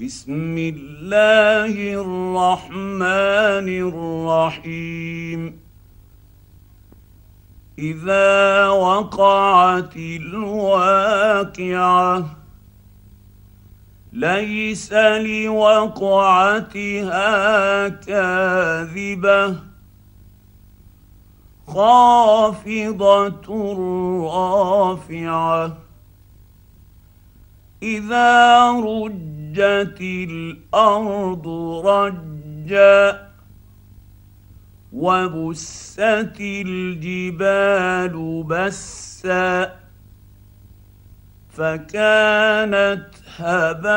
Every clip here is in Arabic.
بسم الله الرحمن الرحيم. إذا وقعت الواقعة ليس لوقعتها كاذبة. خافضة رافعة. إذا رجت الأرض رجا وبست الجبال بسا فكانت هباء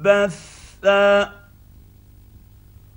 منبثا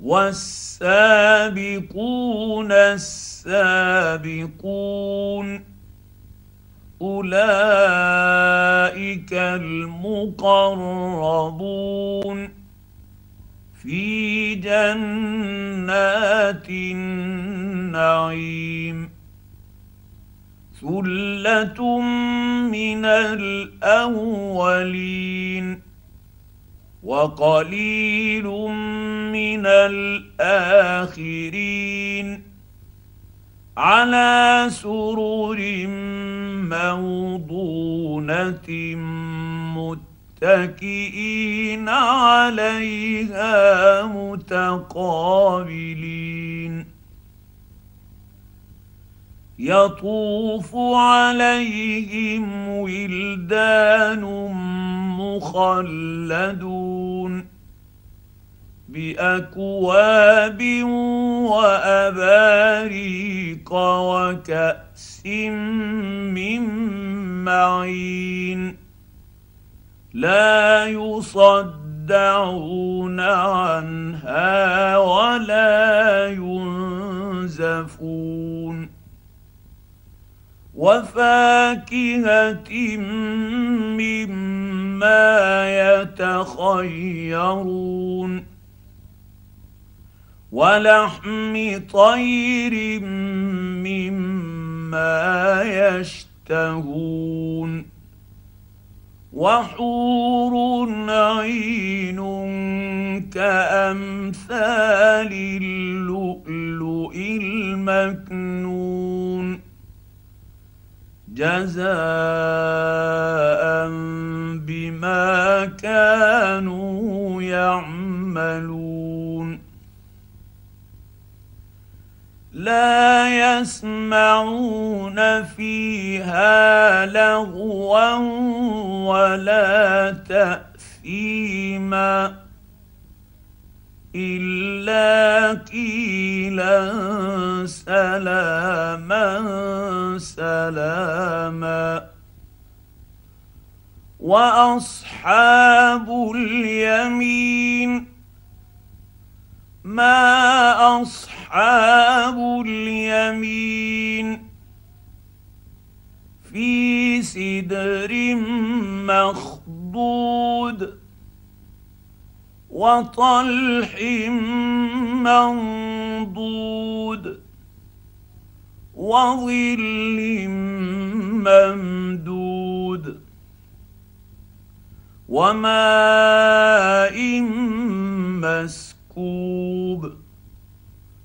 والسابقون السابقون أولئك المقربون في جنات النعيم ثلة من الأولين وقليل من الآخرين على سرر موضونة متكئين عليها متقابلين يطوف عليهم ولدان مخلدون بأكواب وأباريق وكأس من معين لا يصدعون عنها ولا ينزفون وفاكهة مما يتخيرون ولحم طير مما يشتهون وحور عين كأمثال اللؤلؤ المكنون جزاء بما كانوا يعملون لا يسمعون فيها لغوا ولا تأثيما إلا قيلا سلاما سلاما وأصحاب اليمين ما أصحاب اليمين في سدر مخضود وطلح منضود وظل ممدود وماء مسكوب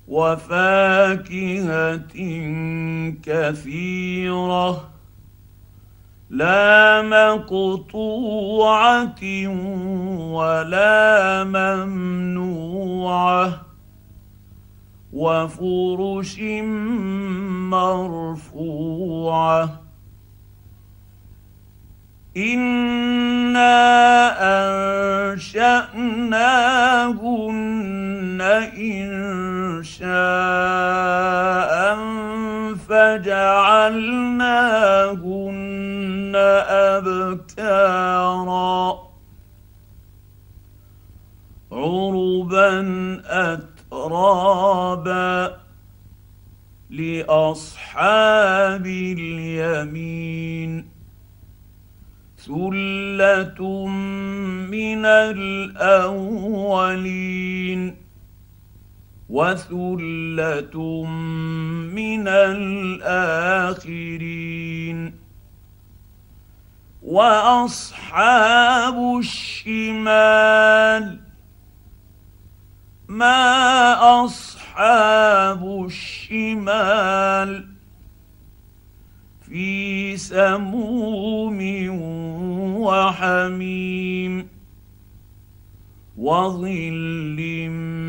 وفاكهة كثيرة لا مقطوعة ولا ممنوعة وفرش مرفوعة إنا أنشأناهن ان شاء فجعلناهن ابكارا عربا اترابا لاصحاب اليمين ثله من الاولين وثلة من الآخرين. وأصحاب الشمال ما أصحاب الشمال؟ في سموم وحميم وظل من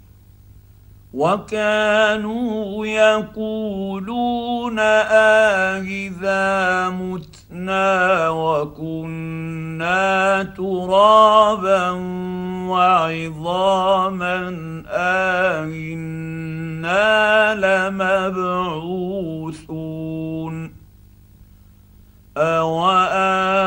وكانوا يقولون آهذا متنا وكنا ترابا وعظاما آهنا لمبعوثون أوآباؤنا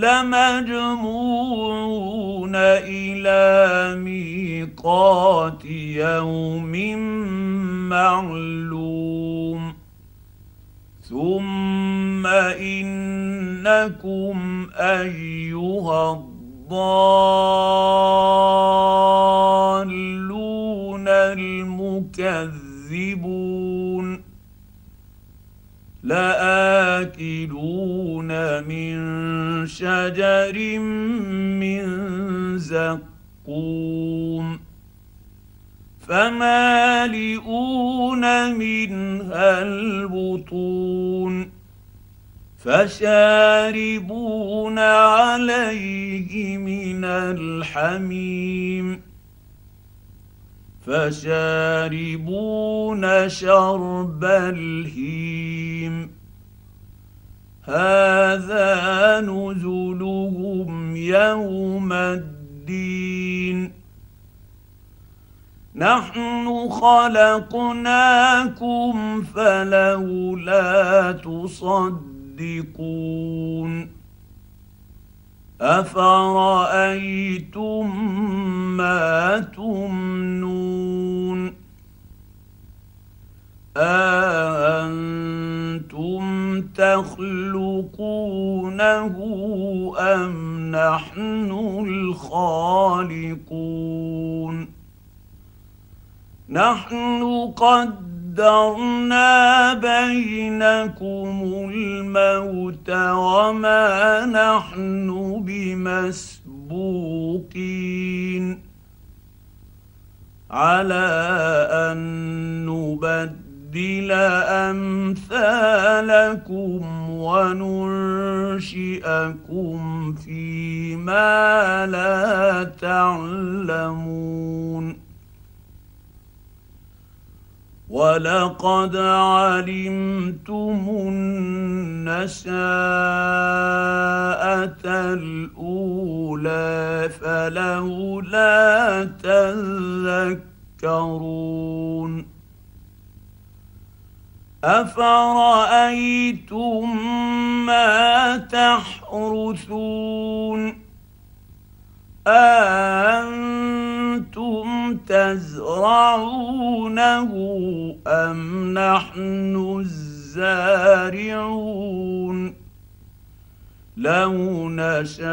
لمجموعون إلى ميقات يوم معلوم. ثم إنكم أيها الضالون المكذبون. لآكلون من شجر من زقوم فمالئون منها البطون فشاربون عليه من الحميم فشاربون شرب الهيم. هذا نزلهم يوم الدين. نحن خلقناكم فلولا تصدقون. أفرأيتم ما تمنون؟ أأنتم تخلقونه أم نحن الخالقون؟ نحن قدرنا بينكم الموت وما نحن بمسبوقين على ان نبدل امثالكم وننشئكم فيما لا تعلمون ولقد علمتم النشاءه الأولى فلولا تذكرون أفرأيتم ما تحرثون أأنتم تزرعونه أم نحن الزارعون؟ لو نشاء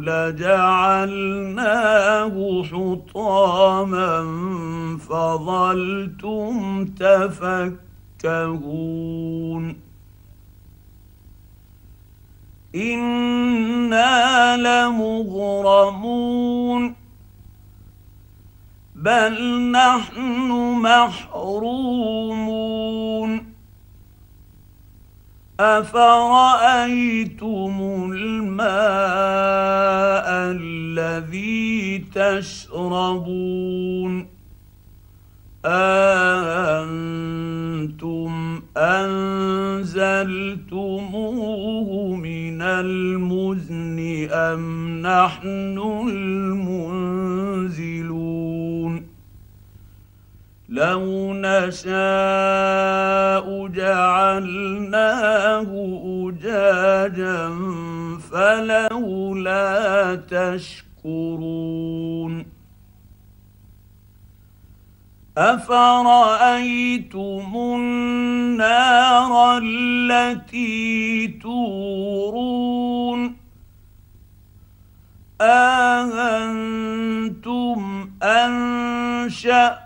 لجعلناه حطاما فظلتم تفكهون. إنا لمغرمون. بل نحن محرومون افرايتم الماء الذي تشربون أأنتم أنزلتموه من المزن أم نحن المنزلون لو نشاء جعلناه أجاجا فلولا تشكرون. أفرأيتم النار التي تورون؟ اانتم انشاتم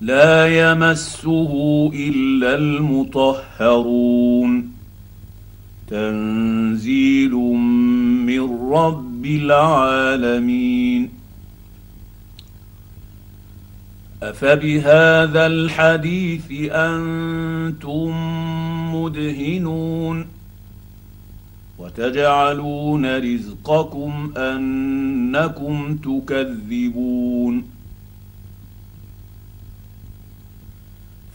لا يمسه إلا المطهرون. تنزيل من رب العالمين. أفبهذا الحديث أنتم مدهنون؟ وتجعلون رزقكم أنكم تكذبون.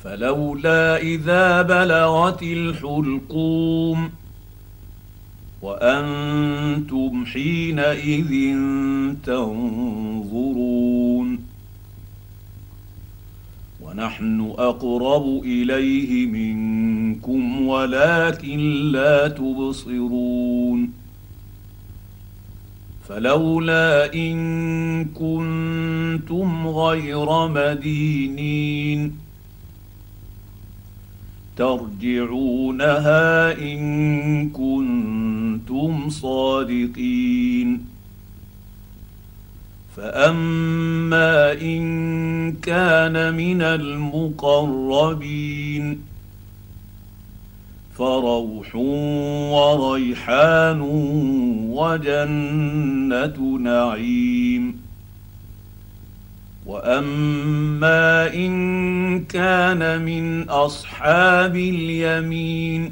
فلولا إذا بلغت الحلقوم وأنتم حينئذ تنظرون ونحن أقرب إليه منكم ولكن لا تبصرون فلولا إن كنتم غير مدينين ترجعونها إن كنتم صادقين. فأما إن كان من المقربين فروح وريحان وجنة نعيم. واما ان كان من اصحاب اليمين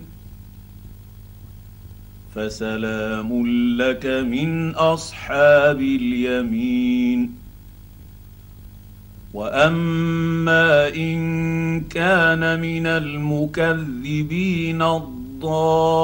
فسلام لك من اصحاب اليمين واما ان كان من المكذبين الضالين